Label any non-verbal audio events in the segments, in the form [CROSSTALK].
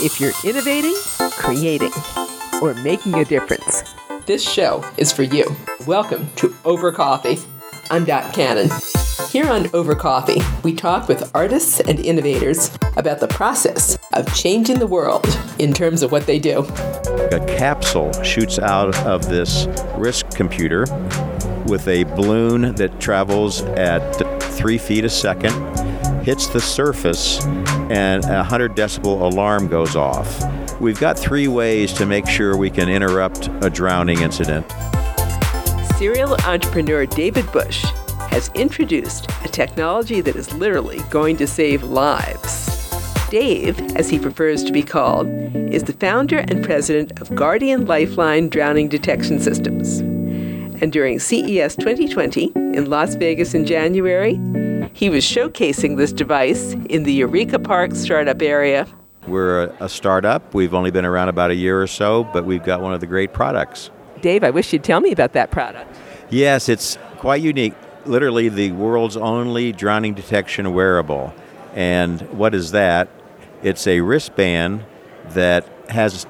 If you're innovating, creating, or making a difference, this show is for you. Welcome to Over Coffee. I'm Dot Cannon. Here on Over Coffee, we talk with artists and innovators about the process of changing the world in terms of what they do. A capsule shoots out of this wrist computer with a balloon that travels at three feet a second, hits the surface, and a 100 decibel alarm goes off. We've got three ways to make sure we can interrupt a drowning incident. Serial entrepreneur David Busch has introduced a technology that is literally going to save lives. Dave, as he prefers to be called, is the founder and president of Guardian Lifeline Drowning Detection Systems. And during CES 2020 in Las Vegas in January, he was showcasing this device in the Eureka Park startup area. We're a startup. We've only been around about a year or so, but we've got one of the great products. Dave, I wish you'd tell me about that product. Yes, it's quite unique. Literally, the world's only drowning detection wearable. And what is that? It's a wristband that has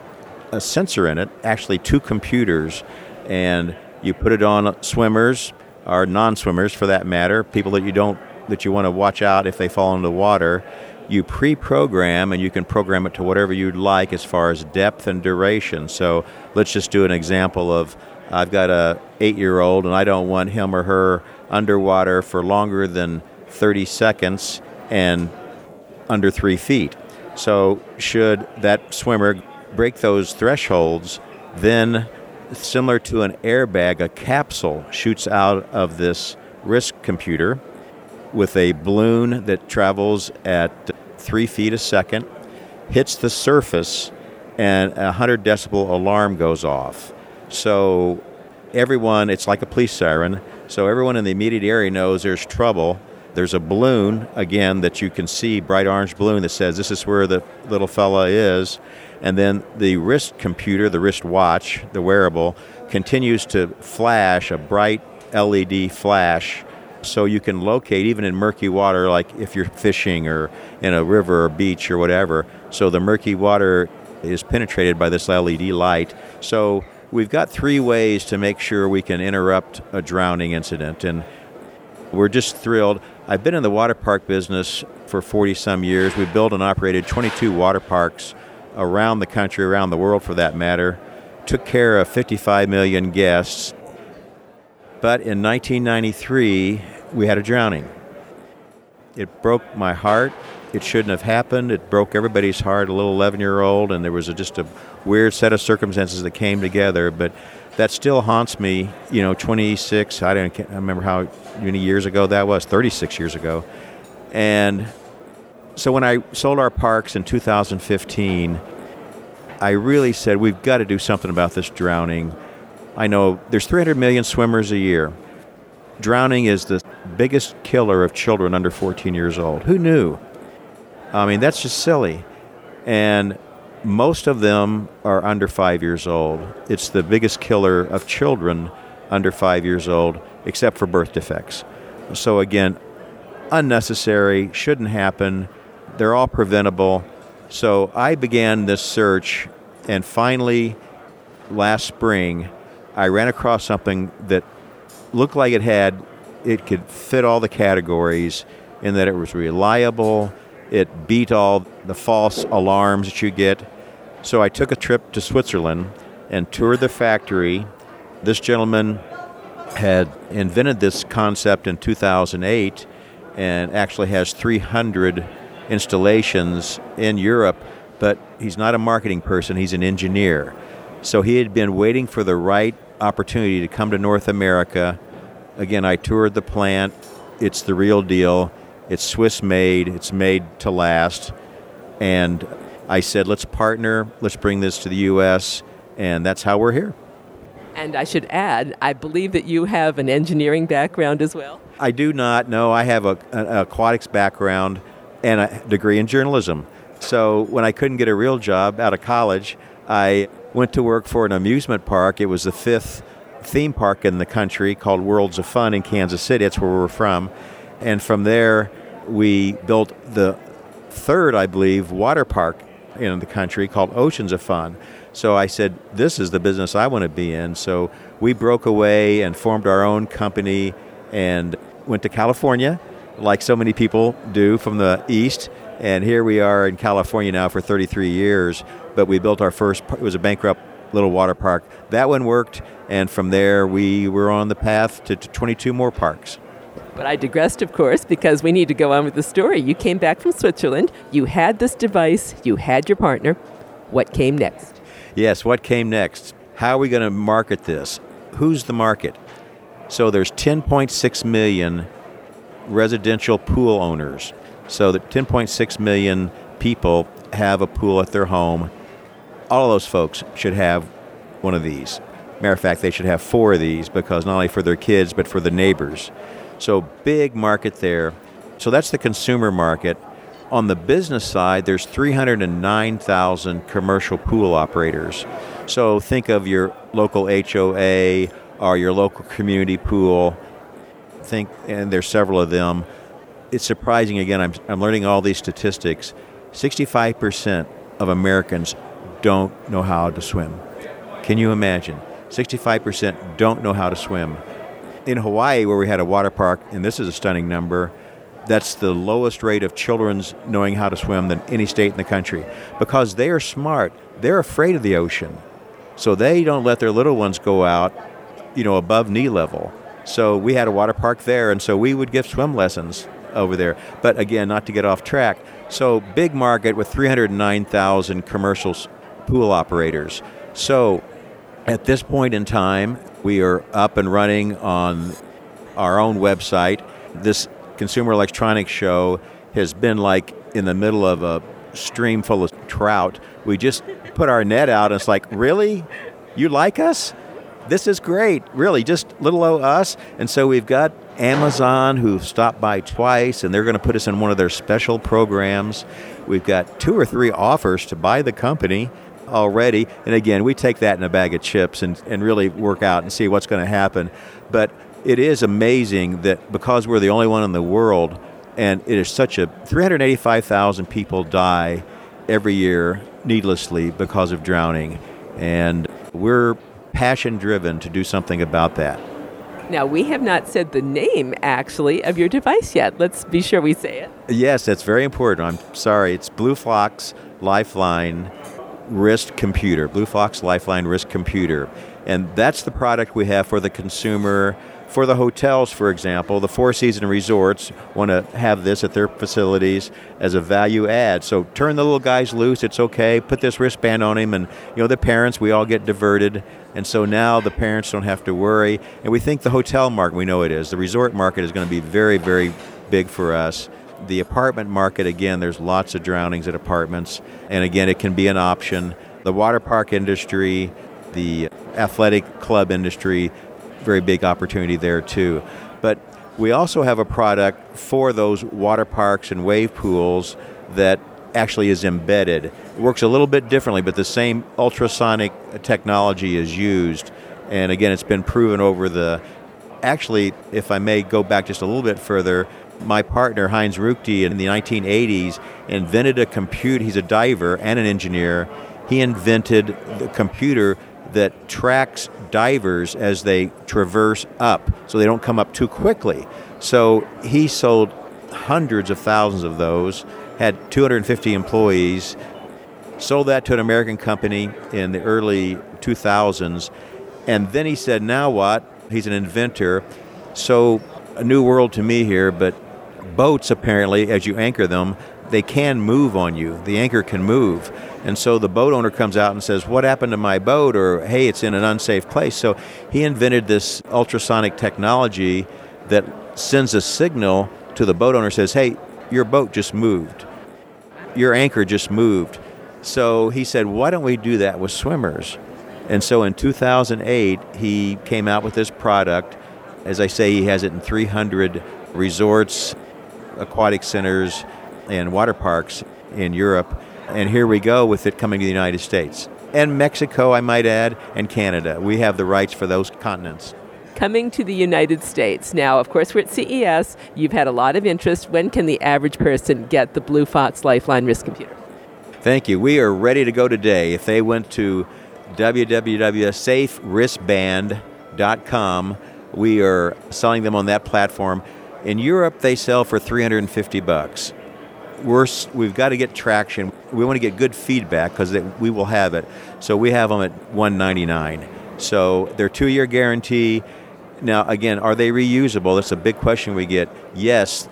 a sensor in it, actually, two computers, and you put it on swimmers or non-swimmers, for that matter, people that you don't that you want to watch out if they fall into the water. You pre-program, and you can program it to whatever you'd like as far as depth and duration. So let's just do an example of I've got a eight-year-old, and I don't want him or her underwater for longer than 30 seconds and under three feet. So should that swimmer break those thresholds, then similar to an airbag, a capsule shoots out of this wrist computer with a balloon that travels at three feet a second, hits the surface, and a 100 decibel alarm goes off. So everyone, it's like a police siren, so everyone in the immediate area knows there's trouble. There's a balloon, again, that you can see, bright orange balloon that says this is where the little fella is. And then the wrist computer, the wrist watch, the wearable, continues to flash a bright LED flash so you can locate even in murky water, like if you're fishing or in a river or beach or whatever. So the murky water is penetrated by this LED light. So we've got three ways to make sure we can interrupt a drowning incident. And we're just thrilled. I've been in the water park business for 40 some years. We built and operated 22 water parks around the country, around the world for that matter. Took care of 55 million guests. But in 1993, we had a drowning. It broke my heart. It shouldn't have happened. It broke everybody's heart, a little 11 year old, and there was a, just a weird set of circumstances that came together. But that still haunts me, you know, 26, I don't I remember how many years ago that was, 36 years ago. And so when I sold our parks in 2015, I really said, we've got to do something about this drowning. I know there's 300 million swimmers a year. Drowning is the biggest killer of children under 14 years old. Who knew? I mean, that's just silly. And most of them are under five years old. It's the biggest killer of children under five years old, except for birth defects. So, again, unnecessary, shouldn't happen. They're all preventable. So, I began this search, and finally, last spring, I ran across something that looked like it had, it could fit all the categories in that it was reliable, it beat all the false alarms that you get. So I took a trip to Switzerland and toured the factory. This gentleman had invented this concept in 2008 and actually has 300 installations in Europe, but he's not a marketing person, he's an engineer. So he had been waiting for the right opportunity to come to North America. Again, I toured the plant. It's the real deal. It's Swiss made, it's made to last. And I said, let's partner, let's bring this to the U.S., and that's how we're here. And I should add, I believe that you have an engineering background as well. I do not. No, I have a, an aquatics background and a degree in journalism. So when I couldn't get a real job out of college, I went to work for an amusement park. It was the fifth theme park in the country called Worlds of Fun in Kansas City. That's where we're from. And from there, we built the third, I believe, water park in the country called Oceans of Fun. So I said, this is the business I want to be in. So we broke away and formed our own company and went to California, like so many people do from the East. And here we are in California now for 33 years. But we built our first, it was a bankrupt little water park. That one worked. And from there, we were on the path to 22 more parks. But I digressed, of course, because we need to go on with the story. You came back from Switzerland, you had this device, you had your partner. What came next? Yes, what came next? How are we going to market this? Who's the market? So there's 10.6 million residential pool owners. So that 10.6 million people have a pool at their home. All of those folks should have one of these. Matter of fact, they should have four of these because not only for their kids, but for the neighbors. So big market there. So that's the consumer market. On the business side, there's 309,000 commercial pool operators. So think of your local HOA or your local community pool. Think, and there's several of them. It's surprising, again, I'm, I'm learning all these statistics. 65% of Americans don't know how to swim. Can you imagine? 65% don't know how to swim in Hawaii, where we had a water park, and this is a stunning number, that's the lowest rate of children's knowing how to swim than any state in the country. Because they are smart, they're afraid of the ocean. So they don't let their little ones go out, you know, above knee level. So we had a water park there, and so we would give swim lessons over there. But again, not to get off track. So big market with 309,000 commercial pool operators. So at this point in time, we are up and running on our own website. This Consumer Electronics Show has been like in the middle of a stream full of trout. We just put our net out, and it's like, really? You like us? This is great, really, just little o us. And so we've got Amazon who've stopped by twice, and they're going to put us in one of their special programs. We've got two or three offers to buy the company already. And again, we take that in a bag of chips and, and really work out and see what's going to happen. But it is amazing that because we're the only one in the world, and it is such a 385,000 people die every year needlessly because of drowning. And we're passion driven to do something about that. Now, we have not said the name actually of your device yet. Let's be sure we say it. Yes, that's very important. I'm sorry. It's Blue Fox Lifeline Wrist Computer, Blue Fox Lifeline Wrist Computer. And that's the product we have for the consumer. For the hotels, for example, the Four Season Resorts want to have this at their facilities as a value add. So turn the little guys loose, it's okay. Put this wristband on him, and you know the parents, we all get diverted, and so now the parents don't have to worry. And we think the hotel market, we know it is. The resort market is going to be very, very big for us. The apartment market, again, there's lots of drownings at apartments, and again, it can be an option. The water park industry, the athletic club industry, very big opportunity there too. But we also have a product for those water parks and wave pools that actually is embedded. It works a little bit differently, but the same ultrasonic technology is used. And again, it's been proven over the. Actually, if I may go back just a little bit further, my partner, Heinz Ruchti, in the 1980s, invented a computer. He's a diver and an engineer. He invented the computer that tracks divers as they traverse up so they don't come up too quickly. So he sold hundreds of thousands of those, had 250 employees, sold that to an American company in the early 2000s. And then he said, Now what? He's an inventor. So, a new world to me here, but boats apparently, as you anchor them, they can move on you. The anchor can move. And so the boat owner comes out and says, What happened to my boat? Or, Hey, it's in an unsafe place. So he invented this ultrasonic technology that sends a signal to the boat owner, says, Hey, your boat just moved. Your anchor just moved. So he said, Why don't we do that with swimmers? And so in 2008, he came out with this product. As I say, he has it in 300 resorts aquatic centers and water parks in Europe. And here we go with it coming to the United States. And Mexico, I might add, and Canada. We have the rights for those continents. Coming to the United States. Now, of course, we're at CES. You've had a lot of interest. When can the average person get the Blue Fox Lifeline Wrist computer? Thank you. We are ready to go today. If they went to www.safewristband.com, we are selling them on that platform. In Europe, they sell for 350 bucks. We're, we've got to get traction. We want to get good feedback because we will have it. So we have them at 199. So they're two-year guarantee. Now, again, are they reusable? That's a big question we get. Yes,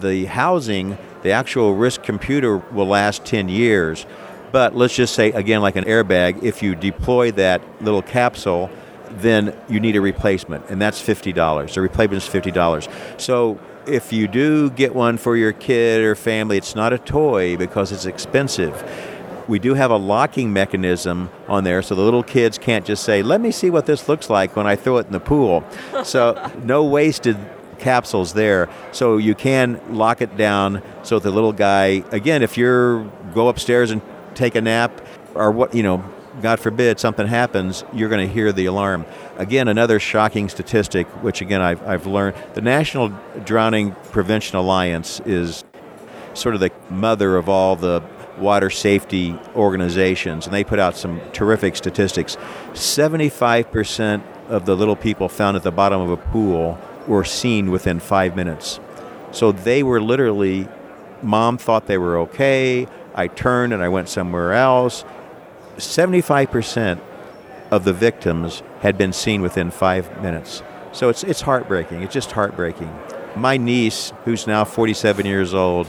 the housing, the actual wrist computer will last 10 years. But let's just say, again, like an airbag, if you deploy that little capsule, then you need a replacement, and that's $50. The replacement is $50. So if you do get one for your kid or family, it's not a toy because it's expensive. We do have a locking mechanism on there so the little kids can't just say, let me see what this looks like when I throw it in the pool. [LAUGHS] so, no wasted capsules there. So, you can lock it down so the little guy, again, if you go upstairs and take a nap or what, you know, God forbid something happens, you're going to hear the alarm. Again, another shocking statistic, which again I've, I've learned the National Drowning Prevention Alliance is sort of the mother of all the water safety organizations, and they put out some terrific statistics. 75% of the little people found at the bottom of a pool were seen within five minutes. So they were literally, mom thought they were okay. I turned and I went somewhere else. 75% of the victims had been seen within five minutes. So it's, it's heartbreaking. It's just heartbreaking. My niece, who's now 47 years old,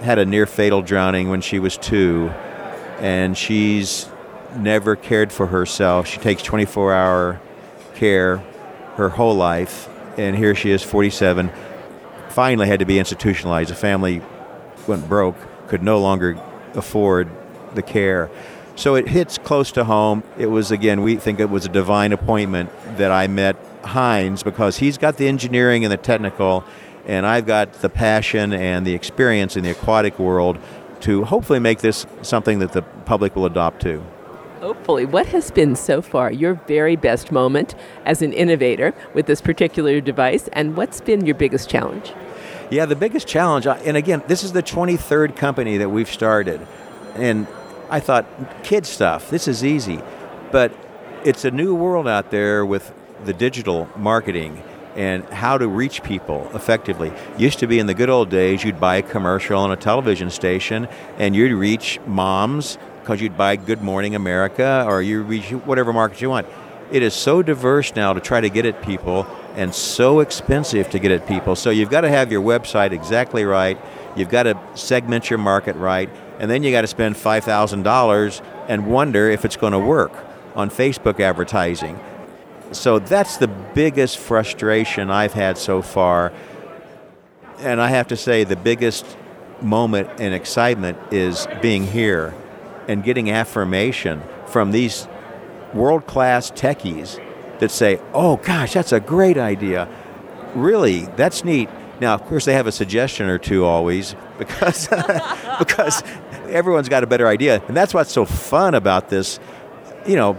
had a near fatal drowning when she was two, and she's never cared for herself. She takes 24 hour care her whole life, and here she is, 47. Finally, had to be institutionalized. The family went broke, could no longer afford the care. So it hits close to home. It was, again, we think it was a divine appointment that I met Heinz because he's got the engineering and the technical and I've got the passion and the experience in the aquatic world to hopefully make this something that the public will adopt too. Hopefully. What has been so far your very best moment as an innovator with this particular device, and what's been your biggest challenge? Yeah, the biggest challenge, and again, this is the 23rd company that we've started. And I thought, kid stuff, this is easy. But it's a new world out there with the digital marketing and how to reach people effectively. Used to be in the good old days, you'd buy a commercial on a television station and you'd reach moms because you'd buy Good Morning America or you reach whatever market you want. It is so diverse now to try to get at people and so expensive to get at people. So you've got to have your website exactly right. You've got to segment your market right. And then you got to spend $5,000 and wonder if it's going to work on Facebook advertising so that's the biggest frustration I've had so far. And I have to say, the biggest moment and excitement is being here and getting affirmation from these world class techies that say, oh gosh, that's a great idea. Really, that's neat. Now, of course, they have a suggestion or two always [LAUGHS] because, because everyone's got a better idea. And that's what's so fun about this. You know,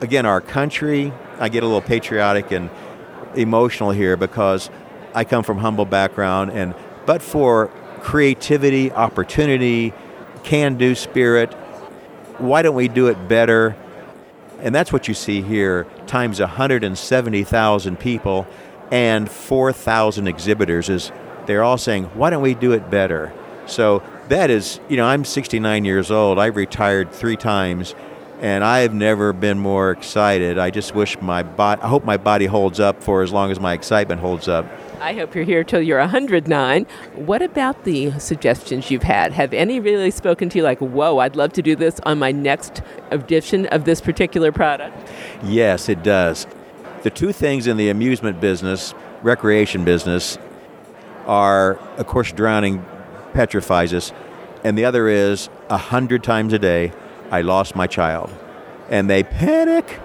again, our country, I get a little patriotic and emotional here because I come from humble background and but for creativity, opportunity, can-do spirit, why don't we do it better? And that's what you see here times 170,000 people and 4,000 exhibitors is they're all saying, "Why don't we do it better?" So that is, you know, I'm 69 years old. I've retired 3 times and I have never been more excited. I just wish my body, I hope my body holds up for as long as my excitement holds up. I hope you're here till you're 109. What about the suggestions you've had? Have any really spoken to you like, whoa, I'd love to do this on my next edition of this particular product? Yes, it does. The two things in the amusement business, recreation business, are, of course, drowning petrifies us, and the other is a hundred times a day I lost my child. And they panic.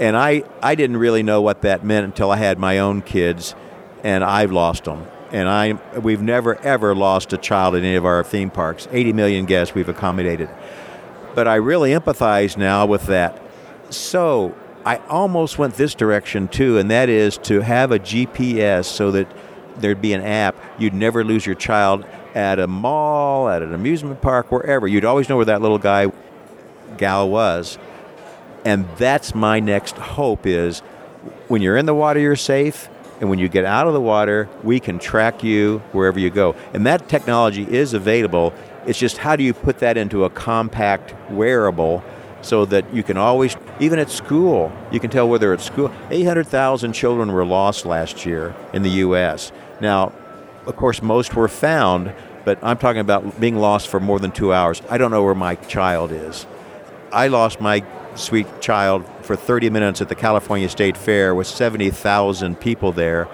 And I, I didn't really know what that meant until I had my own kids, and I've lost them. And I, we've never, ever lost a child in any of our theme parks. 80 million guests we've accommodated. But I really empathize now with that. So I almost went this direction too, and that is to have a GPS so that there'd be an app. You'd never lose your child. at a mall, at an amusement park, wherever. You'd always know where that little guy, gal was. And that's my next hope is when you're in the water, you're safe. And when you get out of the water, we can track you wherever you go. And that technology is available. It's just how do you put that into a compact wearable so that you can always, even at school, you can tell whether it's school. 800,000 children were lost last year in the U.S. Now, of course, most were found, but I'm talking about being lost for more than two hours. I don't know where my child is. I lost my sweet child for 30 minutes at the California State Fair with 70,000 people there,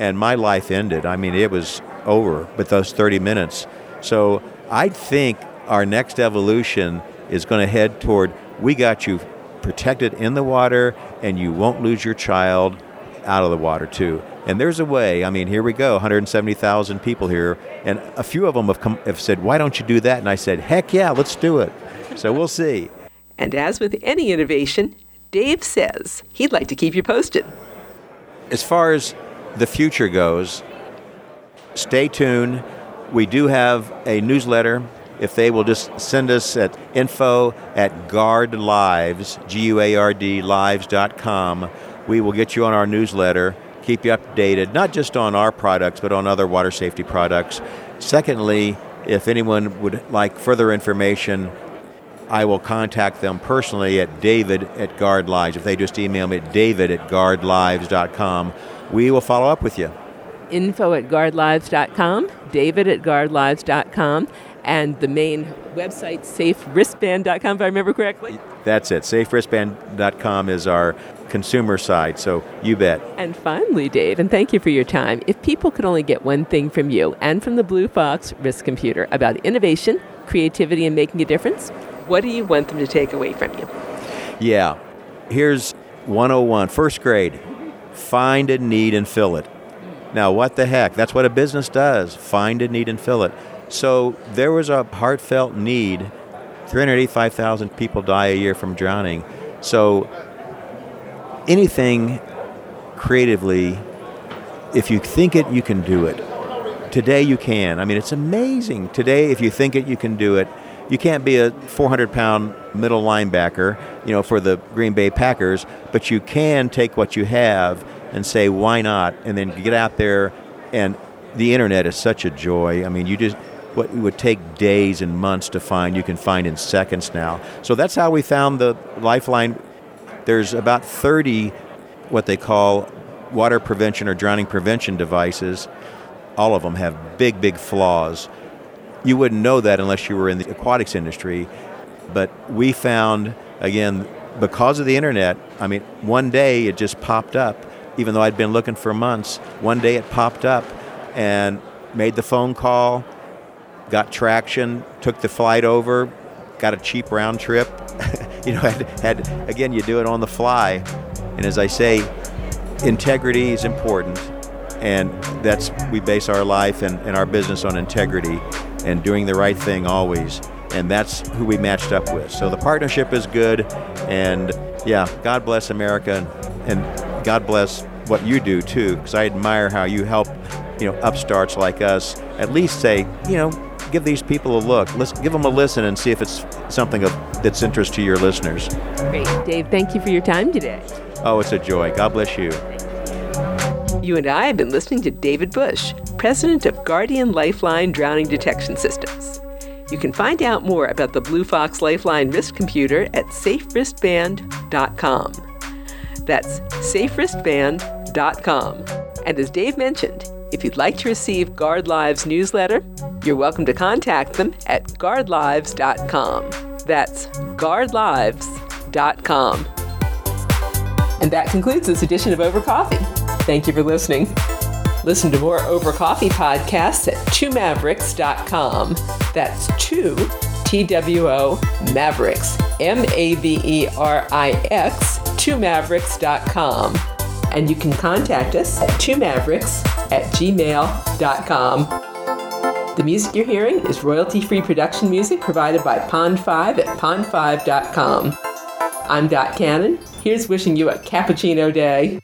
and my life ended. I mean, it was over with those 30 minutes. So I think our next evolution is going to head toward we got you protected in the water, and you won't lose your child out of the water, too. And there's a way. I mean, here we go 170,000 people here, and a few of them have, come, have said, Why don't you do that? And I said, Heck yeah, let's do it. So we'll see. And as with any innovation, Dave says he'd like to keep you posted. As far as the future goes, stay tuned. We do have a newsletter. If they will just send us at info at guard lives, G U A R D lives.com, we will get you on our newsletter, keep you updated, not just on our products, but on other water safety products. Secondly, if anyone would like further information, I will contact them personally at david at guard lives. If they just email me at david at guardlives.com, we will follow up with you. Info at guardlives.com, david at guardlives.com, and the main website, safewristband.com, if I remember correctly. That's it. Safewristband.com is our consumer side, so you bet. And finally, Dave, and thank you for your time. If people could only get one thing from you and from the Blue Fox Wrist Computer about innovation, creativity, and making a difference, what do you want them to take away from you? Yeah. Here's 101, first grade. Find a need and fill it. Now, what the heck? That's what a business does find a need and fill it. So there was a heartfelt need. 385,000 people die a year from drowning. So anything creatively, if you think it, you can do it. Today you can. I mean, it's amazing. Today, if you think it, you can do it. You can't be a 400 pound middle linebacker, you know, for the Green Bay Packers, but you can take what you have and say, why not? And then get out there. And the internet is such a joy. I mean, you just, what would take days and months to find, you can find in seconds now. So that's how we found the Lifeline. There's about 30 what they call water prevention or drowning prevention devices. All of them have big, big flaws. You wouldn't know that unless you were in the aquatics industry. But we found, again, because of the internet, I mean, one day it just popped up, even though I'd been looking for months. One day it popped up and made the phone call, got traction, took the flight over, got a cheap round trip. [LAUGHS] you know, had, had, again, you do it on the fly. And as I say, integrity is important. And that's, we base our life and, and our business on integrity and doing the right thing always. And that's who we matched up with. So the partnership is good. And yeah, God bless America and God bless what you do too, because I admire how you help, you know, upstarts like us at least say, you know, give these people a look. Let's give them a listen and see if it's something of that's interest to your listeners. Great. Dave, thank you for your time today. Oh, it's a joy. God bless you. You and I have been listening to David Busch, president of Guardian Lifeline Drowning Detection Systems. You can find out more about the Blue Fox Lifeline wrist computer at safewristband.com. That's safewristband.com. And as Dave mentioned, if you'd like to receive Guard Lives newsletter, you're welcome to contact them at guardlives.com. That's guardlives.com. And that concludes this edition of Over Coffee. Thank you for listening. Listen to more Over Coffee podcasts at twomaverix.com. That's two, T W O, Mavericks, M A V E R I X, twomaverix.com. And you can contact us at twomaverix at gmail.com. The music you're hearing is royalty free production music provided by Pond5 at pond5.com. I'm Dot Cannon. Here's wishing you a cappuccino day.